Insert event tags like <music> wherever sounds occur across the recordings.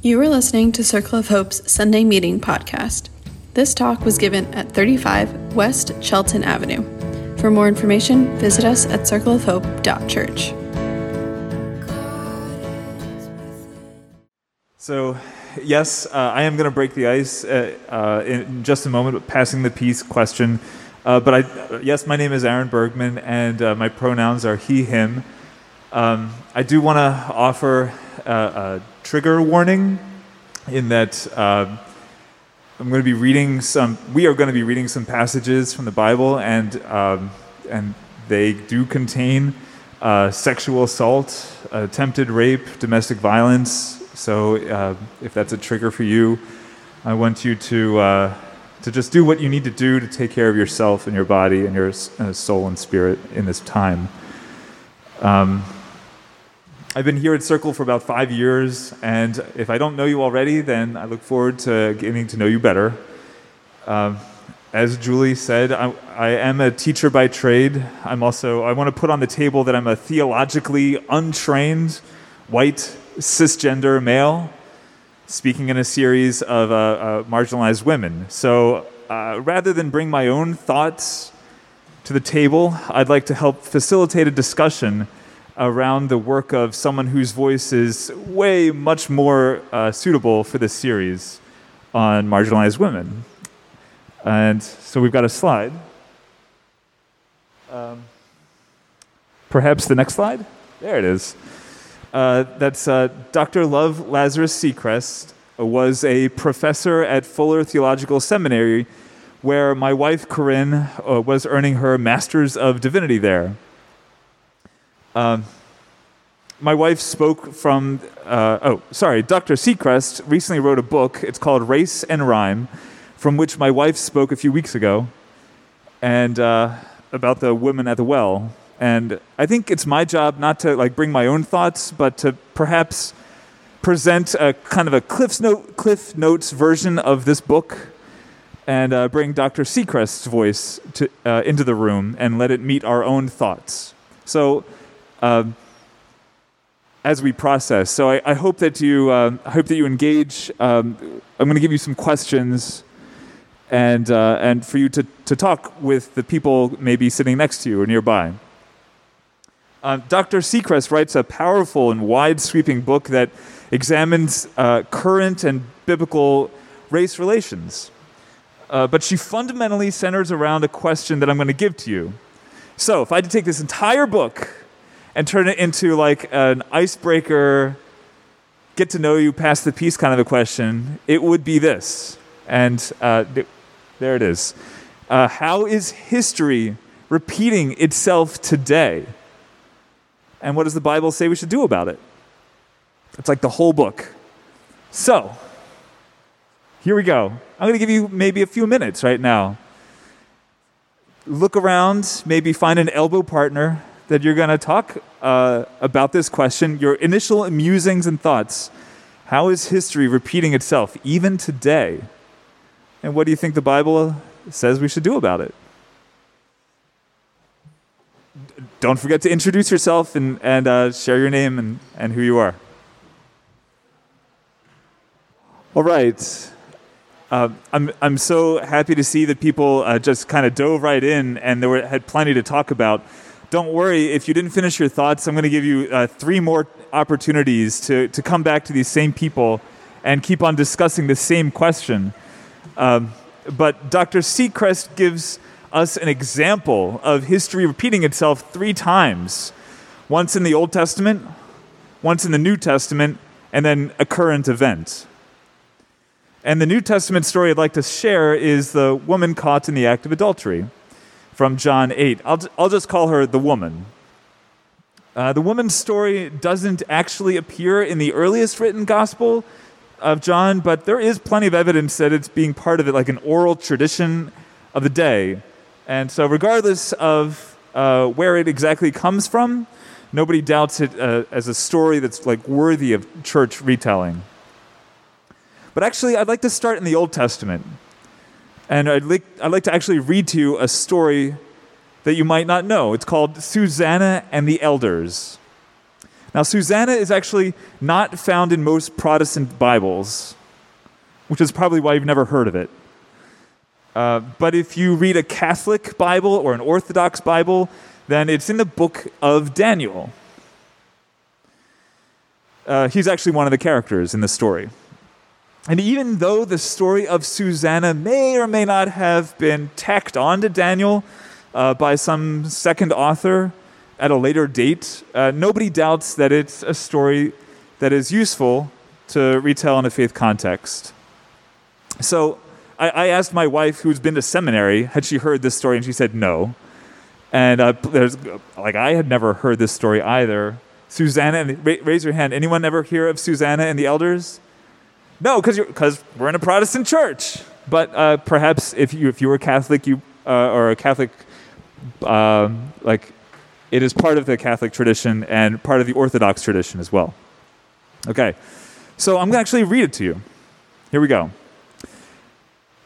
You are listening to Circle of Hope's Sunday Meeting podcast. This talk was given at 35 West Shelton Avenue. For more information, visit us at circleofhope.church. So, yes, uh, I am going to break the ice uh, uh, in just a moment, passing the peace question. Uh, but I, yes, my name is Aaron Bergman, and uh, my pronouns are he, him. Um, I do want to offer a, trigger warning in that uh, I'm going to be reading some. We are going to be reading some passages from the Bible, and um, and they do contain uh, sexual assault, attempted rape, domestic violence. So uh, if that's a trigger for you, I want you to uh, to just do what you need to do to take care of yourself and your body and your uh, soul and spirit in this time. Um, I've been here at Circle for about five years, and if I don't know you already, then I look forward to getting to know you better. Um, as Julie said, I, I, am a teacher by trade. I'm also, I want to put on the table that I'm a theologically untrained, white, cisgender male speaking in a series of uh, uh, marginalized women. So uh, rather than bring my own thoughts to the table, I'd like to help facilitate a discussion around the work of someone whose voice is way much more uh, suitable for this series on marginalized women. And so we've got a slide. Um, perhaps the next slide? There it is. Uh, that's uh, Dr. Love Lazarus Sechrest was a professor at Fuller Theological Seminary, where my wife Corinne uh, was earning her Master's of Divinity there. Um, my wife spoke from, uh, oh, sorry, Dr. Sechrest recently wrote a book. It's called Race and Rhyme, from which my wife spoke a few weeks ago, and uh, about the women at the well. And I think it's my job not to like bring my own thoughts, but to perhaps present a kind of a Cliff's Note, Cliff Notes version of this book and uh, bring Dr. Sechrest's voice to, uh, into the room and let it meet our own thoughts. So, uh, as we process, so I, I hope that you, uh, I hope that you engage. Um, I'm going to give you some questions, and uh, and for you to to talk with the people maybe sitting next to you or nearby. Uh, Dr. Sechrest writes a powerful and wide sweeping book that examines uh, current and biblical race relations. Uh, but she fundamentally centers around a question that I'm going to give to you. So, if I had to take this entire book and turn it into like an icebreaker, get to know you, pass the peace kind of a question, it would be this. And uh, th- there it is. Uh, how is history repeating itself today? And what does the Bible say we should do about it? It's like the whole book. So, here we go. I'm going to give you maybe a few minutes right now. Look around, maybe find an elbow partner that you're going to talk uh, about this question, your initial musings and thoughts. How is history repeating itself even today? And what do you think the Bible says we should do about it? don't forget to introduce yourself and, and uh, share your name and, and who you are. All right. Uh, I'm, I'm so happy to see that people uh, just kind of dove right in and there were, had plenty to talk about. Don't worry, if you didn't finish your thoughts, I'm going to give you uh, three more opportunities to, to come back to these same people and keep on discussing the same question. Um, but Dr. Sechrest gives us an example of history repeating itself three times once in the Old Testament, once in the New Testament, and then a current event. And the New Testament story I'd like to share is the woman caught in the act of adultery from John 8. I'll, I'll just call her the woman. Uh, the woman's story doesn't actually appear in the earliest written gospel of John, but there is plenty of evidence that it's being part of it, like an oral tradition of the day. And so, regardless of uh, where it exactly comes from, nobody doubts it uh, as a story that's like worthy of church retelling. But actually, I'd like to start in the Old Testament. And I'd like, I'd like to actually read to you a story that you might not know. It's called Susanna and the Elders. Now, Susanna is actually not found in most Protestant Bibles, which is probably why you've never heard of it. Uh, but if you read a Catholic Bible or an Orthodox Bible, then it's in the book of Daniel. Uh, he's actually one of the characters in the story. And even though the story of Susanna may or may not have been tacked on to Daniel uh, by some second author at a later date, uh, nobody doubts that it's a story that is useful to retell in a faith context. So I, I asked my wife, who's been to seminary, had she heard this story, and she said no. And uh, there's like I had never heard this story either. Susanna, raise your hand. Anyone ever hear of Susanna and the elders? No, because we're in a Protestant church. But uh, perhaps if you if you were Catholic, you uh, or a Catholic, uh, like it is part of the Catholic tradition and part of the Orthodox tradition as well. Okay, so I'm going to actually read it to you. Here we go.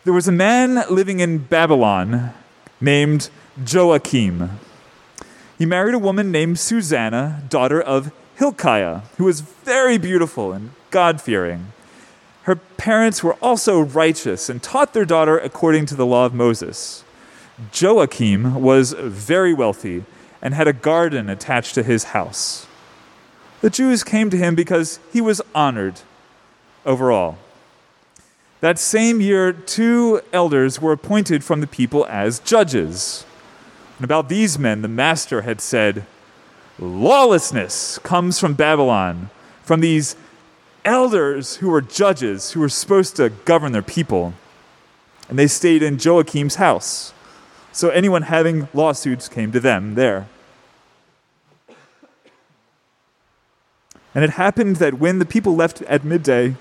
There was a man living in Babylon named Joachim. He married a woman named Susanna, daughter of Hilkiah, who was very beautiful and God fearing. Her parents were also righteous and taught their daughter according to the law of Moses. Joachim was very wealthy and had a garden attached to his house. The Jews came to him because he was honored overall. That same year, two elders were appointed from the people as judges. And about these men, the master had said, Lawlessness comes from Babylon, from these elders who were judges, who were supposed to govern their people. And they stayed in Joachim's house. So anyone having lawsuits came to them there. And it happened that when the people left at midday,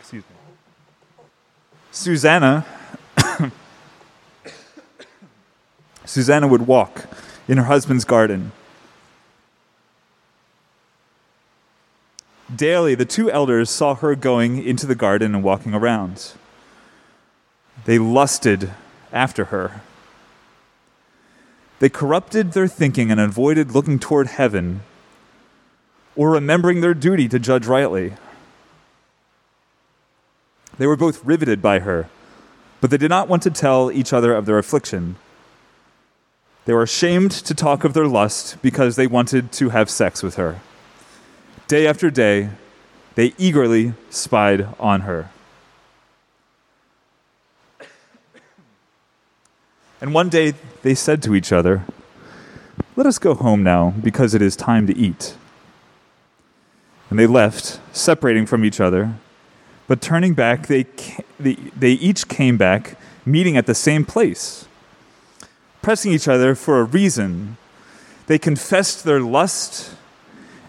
excuse me, Susanna, <coughs> Susanna would walk in her husband's garden Daily, the two elders saw her going into the garden and walking around. They lusted after her. They corrupted their thinking and avoided looking toward heaven or remembering their duty to judge rightly. They were both riveted by her, but they did not want to tell each other of their affliction. They were ashamed to talk of their lust because they wanted to have sex with her. Day after day, they eagerly spied on her. And one day they said to each other, Let us go home now, because it is time to eat. And they left, separating from each other. But turning back, they, they, they each came back, meeting at the same place. Pressing each other for a reason, they confessed their lust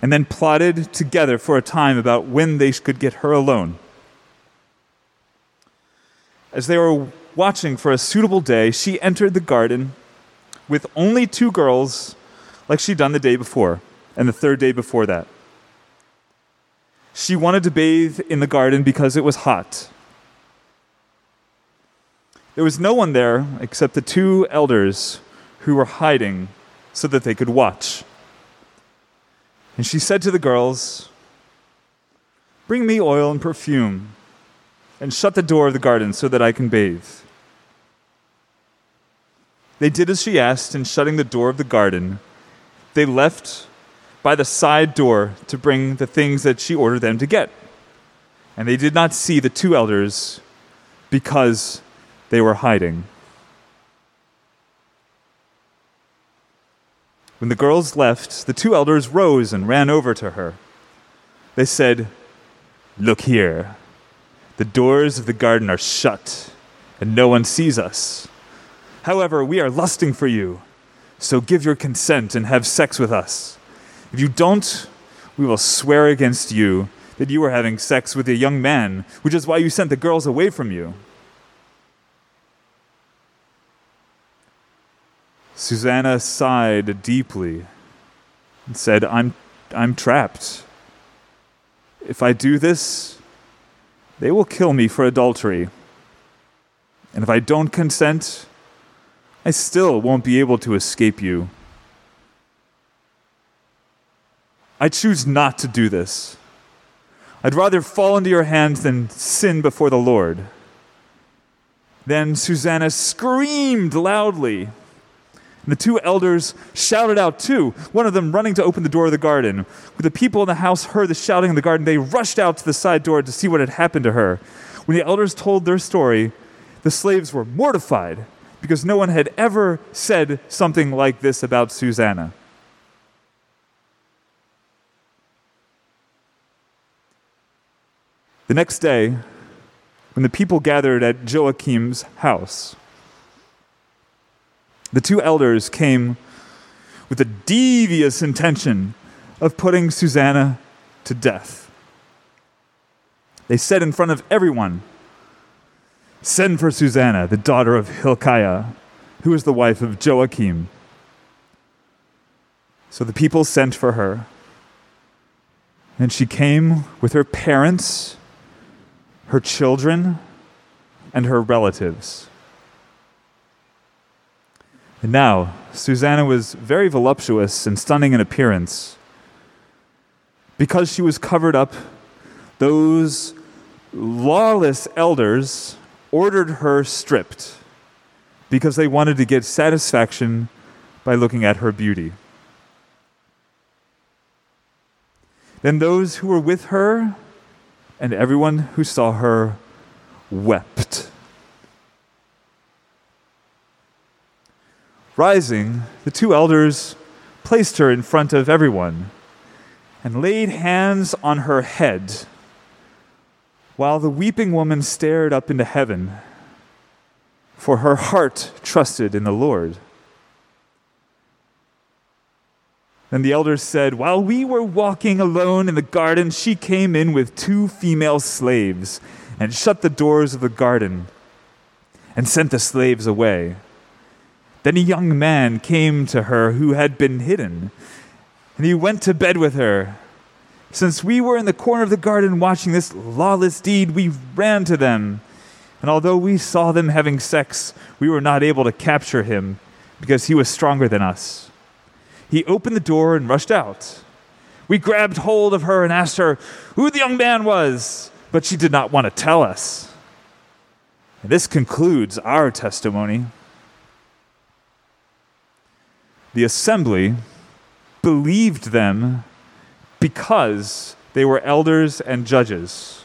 and then plotted together for a time about when they could get her alone. As they were watching for a suitable day, she entered the garden with only two girls, like she'd done the day before and the third day before that. She wanted to bathe in the garden because it was hot. There was no one there except the two elders who were hiding so that they could watch. And she said to the girls, Bring me oil and perfume, and shut the door of the garden so that I can bathe. They did as she asked, and shutting the door of the garden, they left by the side door to bring the things that she ordered them to get. And they did not see the two elders because they were hiding. When the girls left, the two elders rose and ran over to her. They said, Look here. The doors of the garden are shut, and no one sees us. However, we are lusting for you, so give your consent and have sex with us. If you don't, we will swear against you that you are having sex with a young man, which is why you sent the girls away from you. Susanna sighed deeply and said, I'm, I'm trapped. If I do this, they will kill me for adultery. And if I don't consent, I still won't be able to escape you. I choose not to do this. I'd rather fall into your hands than sin before the Lord. Then Susanna screamed loudly. And the two elders shouted out too, one of them running to open the door of the garden. When the people in the house heard the shouting in the garden, they rushed out to the side door to see what had happened to her. When the elders told their story, the slaves were mortified because no one had ever said something like this about Susanna. The next day, when the people gathered at Joachim's house, the two elders came with the devious intention of putting Susanna to death. They said in front of everyone, Send for Susanna, the daughter of Hilkiah, who is the wife of Joachim. So the people sent for her. And she came with her parents, her children, and her relatives. And now, Susanna was very voluptuous and stunning in appearance. Because she was covered up, those lawless elders ordered her stripped because they wanted to get satisfaction by looking at her beauty. Then those who were with her and everyone who saw her wept. Rising, the two elders placed her in front of everyone and laid hands on her head while the weeping woman stared up into heaven, for her heart trusted in the Lord. Then the elders said, While we were walking alone in the garden, she came in with two female slaves and shut the doors of the garden and sent the slaves away. Then a young man came to her who had been hidden, and he went to bed with her. Since we were in the corner of the garden watching this lawless deed, we ran to them. And although we saw them having sex, we were not able to capture him because he was stronger than us. He opened the door and rushed out. We grabbed hold of her and asked her who the young man was, but she did not want to tell us. And this concludes our testimony the assembly believed them because they were elders and judges.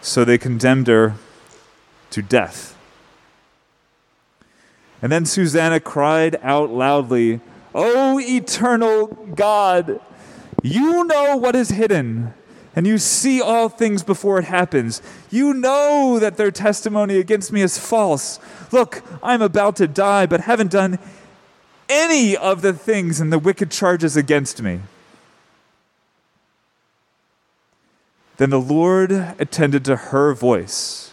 So they condemned her to death. And then Susanna cried out loudly, O eternal God, you know what is hidden, and you see all things before it happens. You know that their testimony against me is false. Look, I'm about to die, but haven't done any of the things and the wicked charges against me. Then the Lord attended to her voice.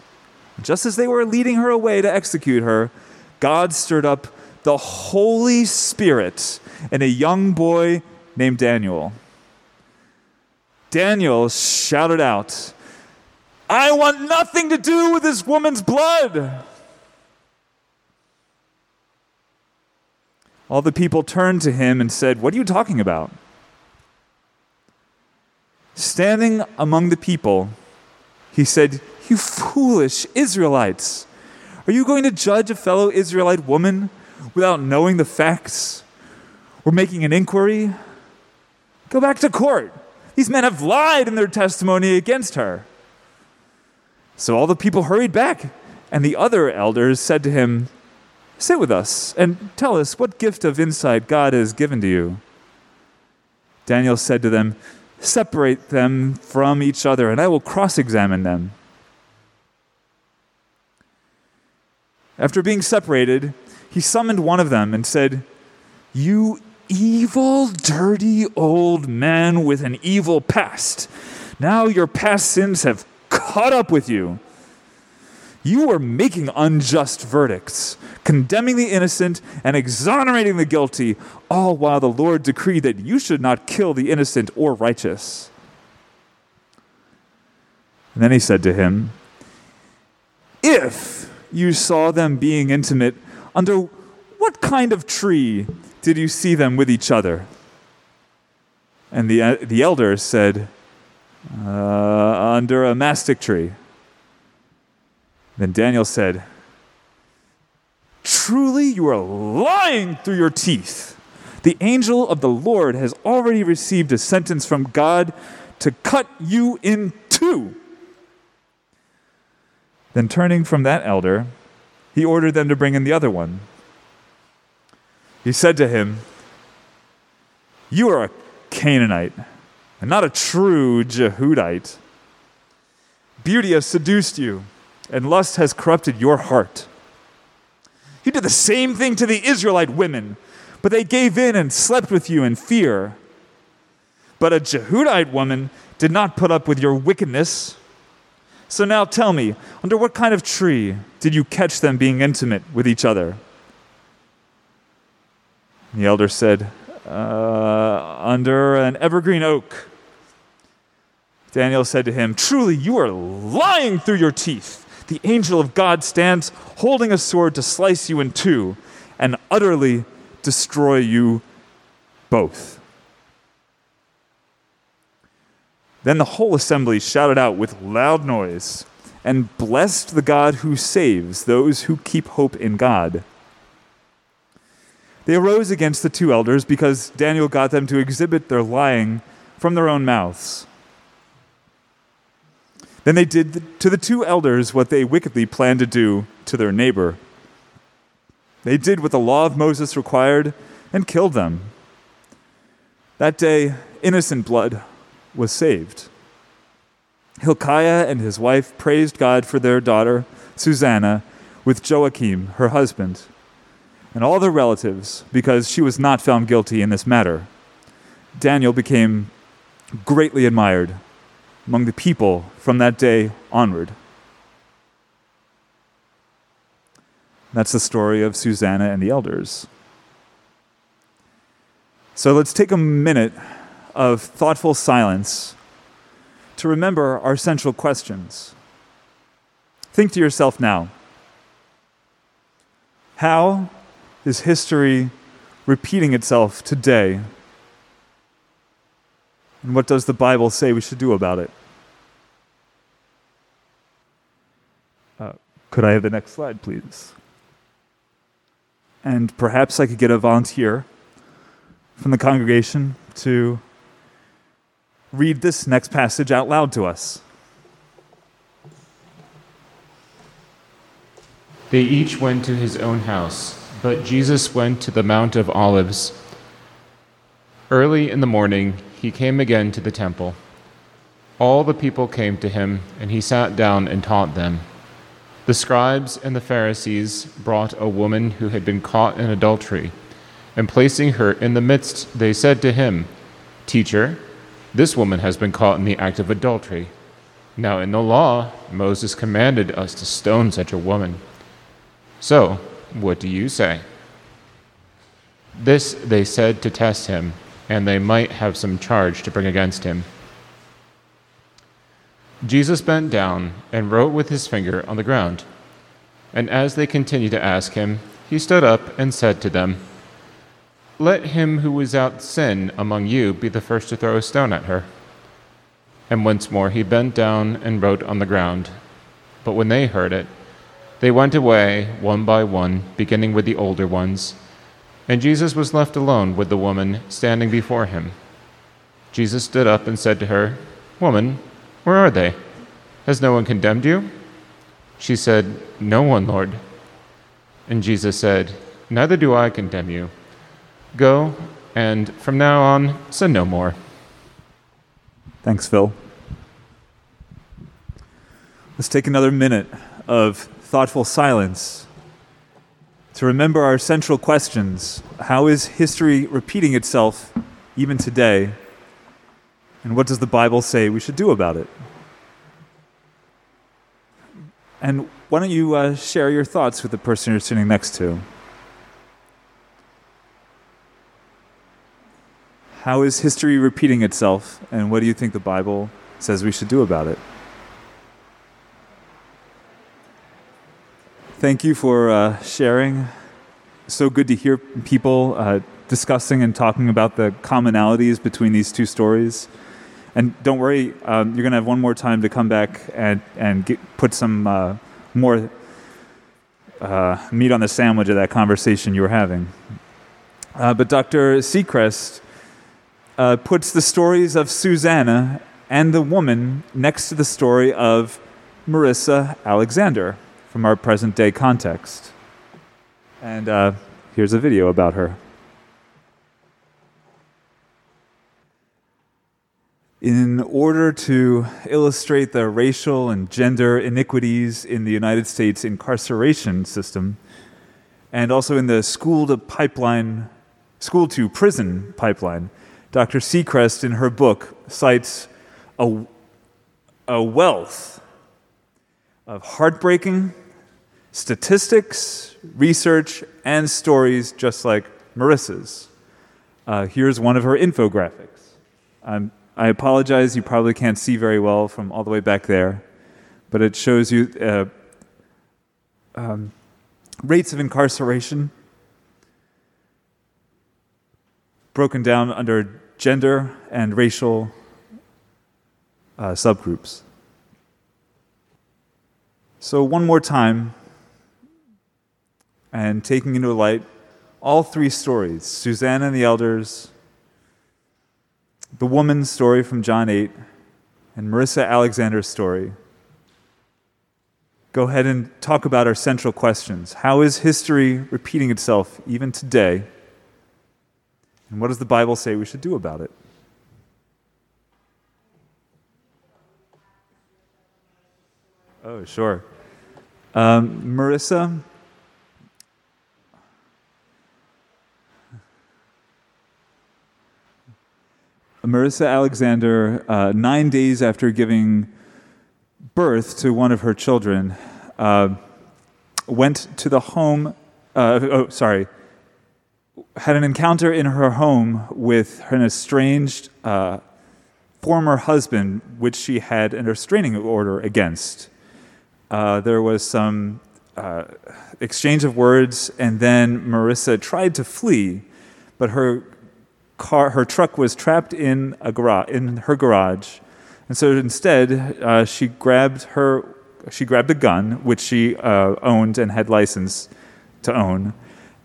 Just as they were leading her away to execute her, God stirred up the Holy Spirit in a young boy named Daniel. Daniel shouted out, I want nothing to do with this woman's blood. All the people turned to him and said, What are you talking about? Standing among the people, he said, You foolish Israelites! Are you going to judge a fellow Israelite woman without knowing the facts or making an inquiry? Go back to court. These men have lied in their testimony against her. So all the people hurried back, and the other elders said to him, Sit with us and tell us what gift of insight God has given to you. Daniel said to them, Separate them from each other, and I will cross examine them. After being separated, he summoned one of them and said, You evil, dirty old man with an evil past. Now your past sins have caught up with you. You are making unjust verdicts, condemning the innocent and exonerating the guilty, all while the Lord decreed that you should not kill the innocent or righteous. And then he said to him, If you saw them being intimate, under what kind of tree did you see them with each other? And the, the elder said, uh, Under a mastic tree. Then Daniel said, Truly you are lying through your teeth. The angel of the Lord has already received a sentence from God to cut you in two. Then turning from that elder, he ordered them to bring in the other one. He said to him, You are a Canaanite, and not a true Jehudite. Beauty has seduced you, and lust has corrupted your heart. You did the same thing to the Israelite women, but they gave in and slept with you in fear. But a Jehudite woman did not put up with your wickedness. So now tell me, under what kind of tree did you catch them being intimate with each other? The elder said, uh, Under an evergreen oak. Daniel said to him, Truly, you are lying through your teeth. The angel of God stands holding a sword to slice you in two and utterly destroy you both. Then the whole assembly shouted out with loud noise and blessed the God who saves those who keep hope in God. They arose against the two elders because Daniel got them to exhibit their lying from their own mouths. Then they did to the two elders what they wickedly planned to do to their neighbor. They did what the law of Moses required and killed them. That day, innocent blood was saved. Hilkiah and his wife praised God for their daughter, Susanna, with Joachim, her husband, and all their relatives, because she was not found guilty in this matter. Daniel became greatly admired among the people from that day onward. That's the story of Susanna and the elders. So let's take a minute of thoughtful silence to remember our central questions. Think to yourself now how is history repeating itself today? And what does the Bible say we should do about it? Could I have the next slide, please? And perhaps I could get a volunteer from the congregation to read this next passage out loud to us. They each went to his own house, but Jesus went to the Mount of Olives. Early in the morning, he came again to the temple. All the people came to him, and he sat down and taught them. The scribes and the Pharisees brought a woman who had been caught in adultery, and placing her in the midst, they said to him, Teacher, this woman has been caught in the act of adultery. Now, in the law, Moses commanded us to stone such a woman. So, what do you say? This they said to test him, and they might have some charge to bring against him. Jesus bent down and wrote with his finger on the ground. And as they continued to ask him, he stood up and said to them, let him who is without sin among you be the first to throw a stone at her. And once more he bent down and wrote on the ground. But when they heard it, they went away one by one, beginning with the older ones. And Jesus was left alone with the woman standing before him. Jesus stood up and said to her, Woman, where are they? Has no one condemned you? She said, No one, Lord. And Jesus said, Neither do I condemn you. Go, and from now on, sin no more. Thanks, Phil. Let's take another minute of thoughtful silence to remember our central questions. How is history repeating itself even today? And what does the Bible say we should do about it? And why don't you uh, share your thoughts with the person you're sitting next to? How is history repeating itself, and what do you think the Bible says we should do about it? Thank you for uh, sharing. So good to hear people uh, discussing and talking about the commonalities between these two stories. And don't worry, um, you're going to have one more time to come back and, and get, put some uh, more uh, meat on the sandwich of that conversation you were having. Uh, but Dr. Sechrest uh, puts the stories of Susanna and the woman next to the story of Marissa Alexander from our present day context. And uh, here's a video about her. In order to illustrate the racial and gender iniquities in the United States incarceration system, and also in the school to pipeline, school to prison pipeline, Dr. Sechrest in her book cites a, a wealth of heartbreaking statistics, research, and stories just like Marissa's. Uh, here's one of her infographics. I'm I apologize, you probably can't see very well from all the way back there, but it shows you uh, um, rates of incarceration broken down under gender and racial uh, subgroups. So, one more time, and taking into light all three stories Susanna and the elders, the woman's story from John 8 and Marissa Alexander's story, go ahead and talk about our central questions. How is history repeating itself even today? And what does the Bible say we should do about it? Oh, sure. Um, Marissa, Marissa Alexander, uh, nine days after giving birth to one of her children, uh, went to the home, uh, oh, sorry, had an encounter in her home with an estranged uh, former husband, which she had an restraining order against. Uh, there was some uh, exchange of words, and then Marissa tried to flee, but her car, her truck was trapped in a garage, in her garage, and so instead uh, she grabbed her, she grabbed a gun which she uh, owned and had license to own,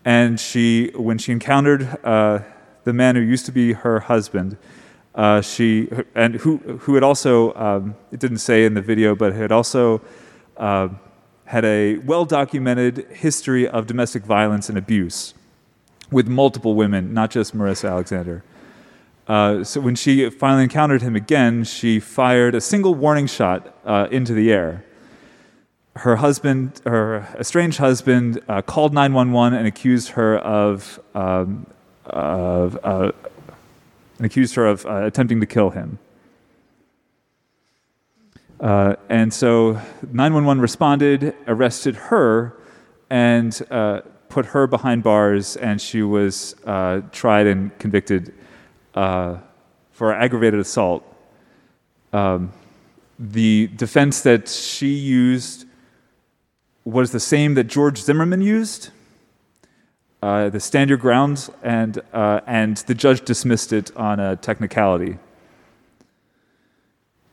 and she, when she encountered uh, the man who used to be her husband, uh, she and who who had also um, it didn't say in the video, but had also uh, had a well documented history of domestic violence and abuse with multiple women, not just Marissa Alexander. Uh, so when she finally encountered him again, she fired a single warning shot uh, into the air. Her husband, her estranged husband, uh, called 911 and accused her of, um, of uh, and accused her of uh, attempting to kill him. Uh, and so 911 responded, arrested her, and put her behind bars, and she was uh, tried and convicted uh, for aggravated assault. Um, the defense that she used was the same that George Zimmerman used. Uh, the stand your ground, and, uh, and the judge dismissed it on a technicality.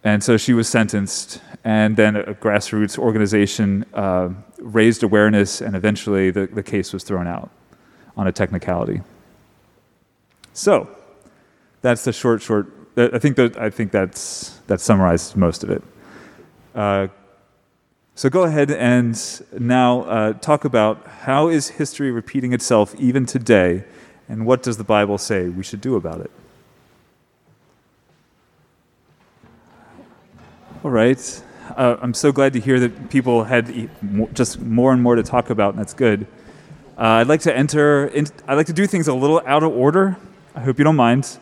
And so she was sentenced, and then a grassroots organization uh, raised awareness, and eventually the, the case was thrown out on a technicality. So, that's the short, short. I think that I think that's that summarizes most of it. Uh, so go ahead and now uh, talk about how is history repeating itself even today, and what does the Bible say we should do about it? All right. Uh, I'm so glad to hear that people had just more and more to talk about, and that's good. Uh, I'd like to enter. In, I'd like to do things a little out of order. I hope you don't mind.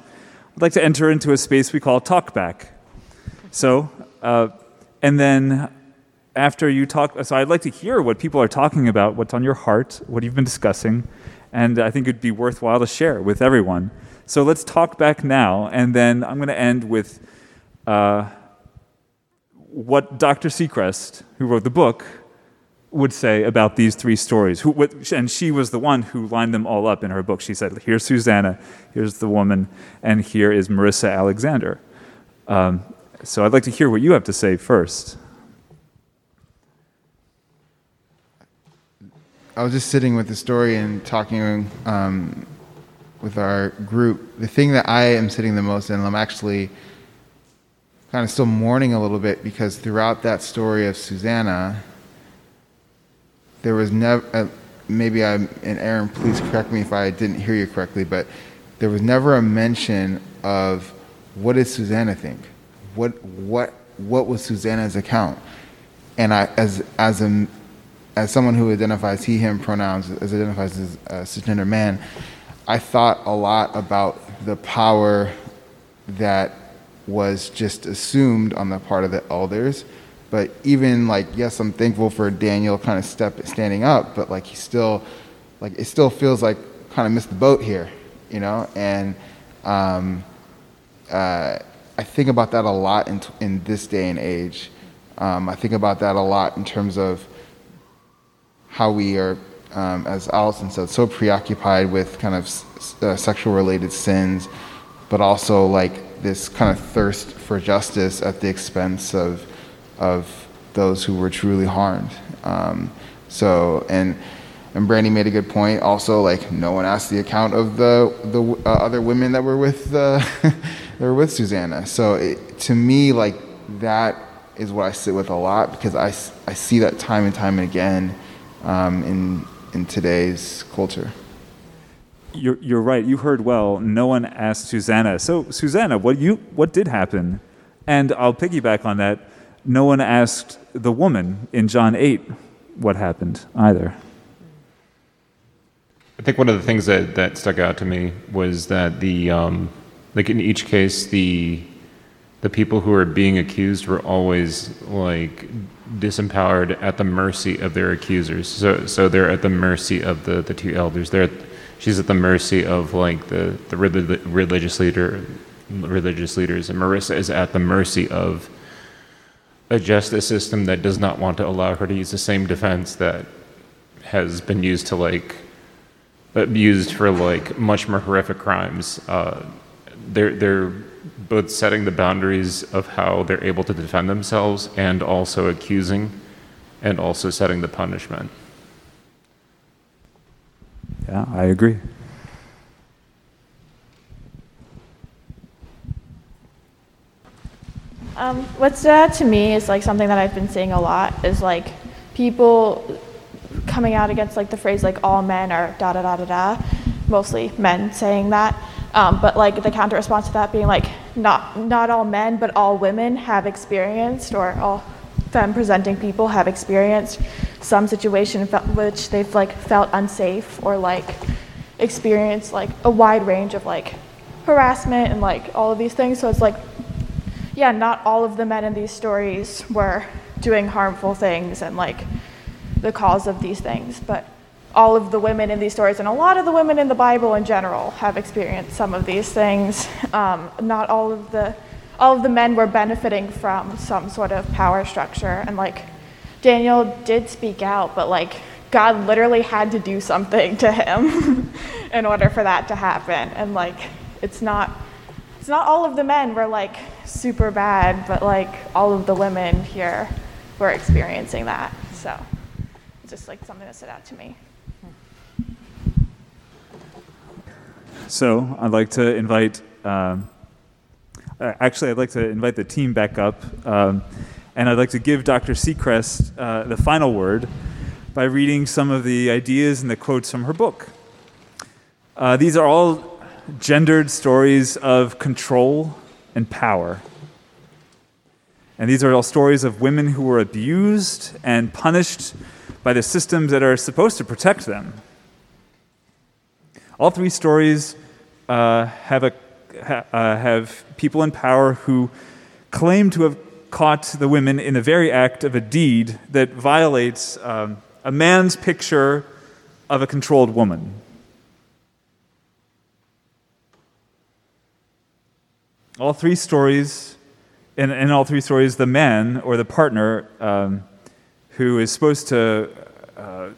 I'd like to enter into a space we call talkback. So, uh, and then after you talk, so I'd like to hear what people are talking about, what's on your heart, what you've been discussing, and I think it'd be worthwhile to share with everyone. So let's talk back now, and then I'm going to end with. Uh, what Dr. Sechrest, who wrote the book, would say about these three stories. Who, what, and she was the one who lined them all up in her book. She said, Here's Susanna, here's the woman, and here is Marissa Alexander. Um, so I'd like to hear what you have to say first. I was just sitting with the story and talking um, with our group. The thing that I am sitting the most in, I'm actually kind of still mourning a little bit because throughout that story of Susanna, there was never, uh, maybe I'm, and Aaron, please correct me if I didn't hear you correctly, but there was never a mention of what did Susanna think? What, what, what was Susanna's account? And I, as, as, a, as someone who identifies he, him pronouns, as identifies as a cisgender man, I thought a lot about the power that was just assumed on the part of the elders but even like, yes, I'm thankful for Daniel kind of step standing up, but like he still, like it still feels like kind of missed the boat here, you know. And um, uh, I think about that a lot in in this day and age. Um, I think about that a lot in terms of how we are, um, as Allison said, so preoccupied with kind of uh, sexual related sins, but also like this kind of thirst for justice at the expense of of those who were truly harmed. Um, so, and and Brandy made a good point. Also, like no one asked the account of the the uh, other women that were with uh, <laughs> that were with Susanna. So, it, to me, like that is what I sit with a lot because I, I see that time and time and again um, in in today's culture. You're, you're right. You heard well. No one asked Susanna. So, Susanna, what you what did happen? And I'll piggyback on that no one asked the woman in John 8 what happened either. I think one of the things that, that stuck out to me was that the, um, like in each case, the, the people who were being accused were always like disempowered at the mercy of their accusers. So, so they're at the mercy of the, the two elders. They're at, she's at the mercy of like the, the religious leader, religious leaders, and Marissa is at the mercy of a justice system that does not want to allow her to use the same defense that has been used to like abused for like much more horrific crimes. Uh, they're they're both setting the boundaries of how they're able to defend themselves and also accusing and also setting the punishment. Yeah, I agree. Um, what stood out to me is like something that I've been seeing a lot is like people coming out against like the phrase like all men are da da da da da, mostly men saying that. Um, but like the counter response to that being like not not all men but all women have experienced or all femme presenting people have experienced some situation which they've like felt unsafe or like experienced like a wide range of like harassment and like all of these things. So it's like yeah, not all of the men in these stories were doing harmful things and like the cause of these things, but all of the women in these stories and a lot of the women in the Bible in general have experienced some of these things. Um, not all of the all of the men were benefiting from some sort of power structure and like Daniel did speak out, but like God literally had to do something to him <laughs> in order for that to happen. And like it's not it's not all of the men were like super bad, but like all of the women here were experiencing that. So it's just like something that stood out to me. So I'd like to invite, um, uh, actually, I'd like to invite the team back up, um, and I'd like to give Dr. Sechrest uh, the final word by reading some of the ideas and the quotes from her book. Uh, these are all gendered stories of control and power. And these are all stories of women who were abused and punished by the systems that are supposed to protect them. All three stories uh, have, a, ha, uh, have people in power who claim to have caught the women in the very act of a deed that violates um, a man's picture of a controlled woman. all three stories, in, in all three stories, the man or the partner um, who is supposed to. Uh,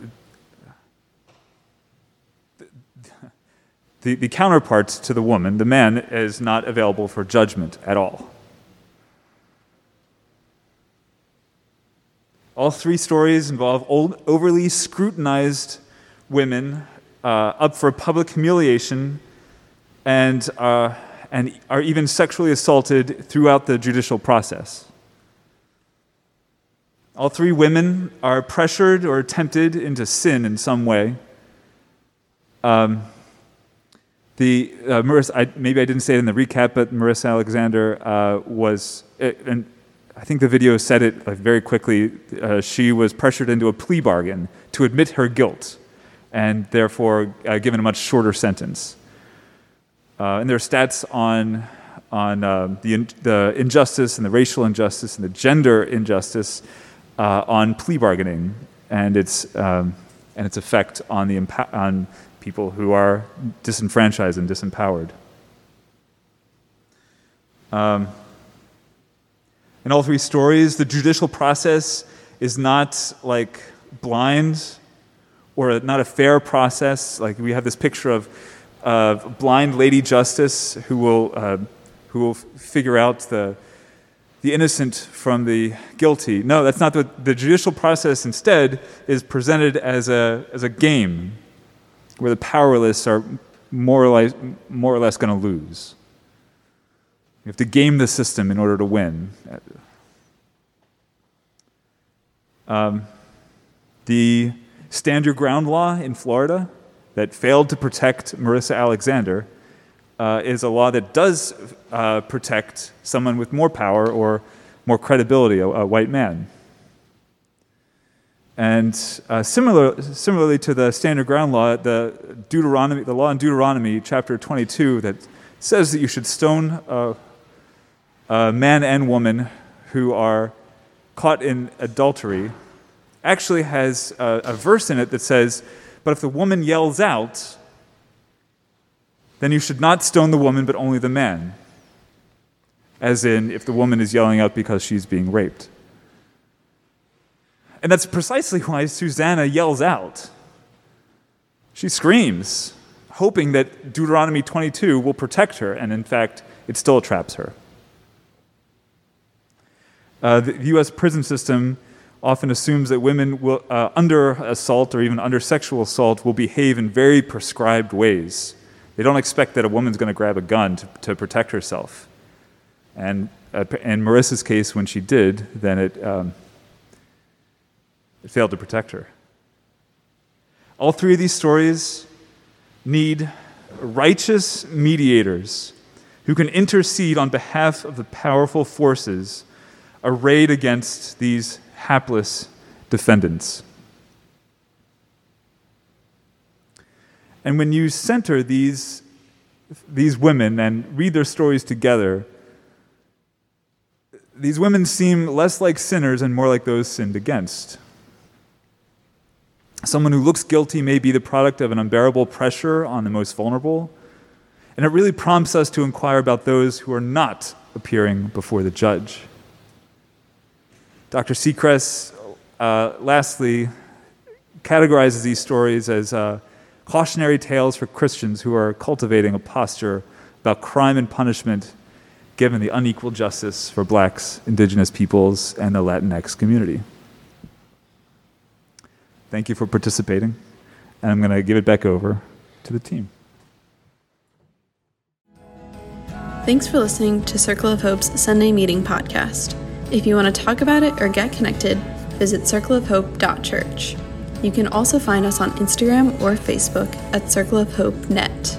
the, the counterpart to the woman, the man, is not available for judgment at all. All three stories involve old, overly scrutinized women uh, up for public humiliation and, uh, and are even sexually assaulted throughout the judicial process. All three women are pressured or tempted into sin in some way. Um, the uh, Marissa, I, maybe I didn't say it in the recap, but Marissa Alexander uh, was, uh, and I think the video said it like, very quickly. Uh, she was pressured into a plea bargain to admit her guilt, and therefore uh, given a much shorter sentence. Uh, and there are stats on on um, the, in, the injustice and the racial injustice and the gender injustice on plea bargaining and its um, and its effect on the on people who are disenfranchised and disempowered. Um, in all three stories, the judicial process is not like blind or not a fair process. Like we have this picture of uh, blind lady justice who will, uh, who will figure out the, the innocent from the guilty. No, that's not the, the judicial process. Instead, is presented as a, as a game where the powerless are more or less, more or less going to lose. You have to game the system in order to win. Um, the stand your ground law in Florida that failed to protect Marissa Alexander uh, is a law that does uh, protect someone with more power or more credibility, a, a white man. And uh, similar, similarly to the standard ground law, the Deuteronomy, the law in Deuteronomy, chapter 22, that says that you should stone a, a man and woman who are caught in adultery, actually has a, a verse in it that says, "But if the woman yells out, then you should not stone the woman, but only the man." As in, if the woman is yelling out because she's being raped. And that's precisely <laughs> why Susanna yells out. She screams, hoping that Deuteronomy 22 will protect her, and in fact, it still traps her. Uh, the U.S. prison system often assumes that women will, uh, under assault or even under sexual assault will behave in very prescribed ways. They don't expect that a woman's going to grab a gun to, to protect herself. And uh, in Marissa's case, when she did, then it, um, it failed to protect her. All three of these stories need righteous mediators who can intercede on behalf of the powerful forces arrayed against these hapless defendants. And when you center these, these women and read their stories together, these women seem less like sinners and more like those sinned against. Someone who looks guilty may be the product of an unbearable pressure on the most vulnerable. And it really prompts us to inquire about those who are not appearing before the judge. Dr. Sechrest, uh, lastly, categorizes these stories as uh, cautionary tales for Christians who are cultivating a posture about crime and punishment given the unequal justice for blacks, indigenous peoples, and the Latinx community. Thank you for participating. And I'm going to give it back over to the team. Thanks for listening to Circle of Hope's Sunday Meeting podcast. If you want to talk about it or get connected, visit circleofhope.church. You can also find us on Instagram or Facebook at Circle of Hope Net.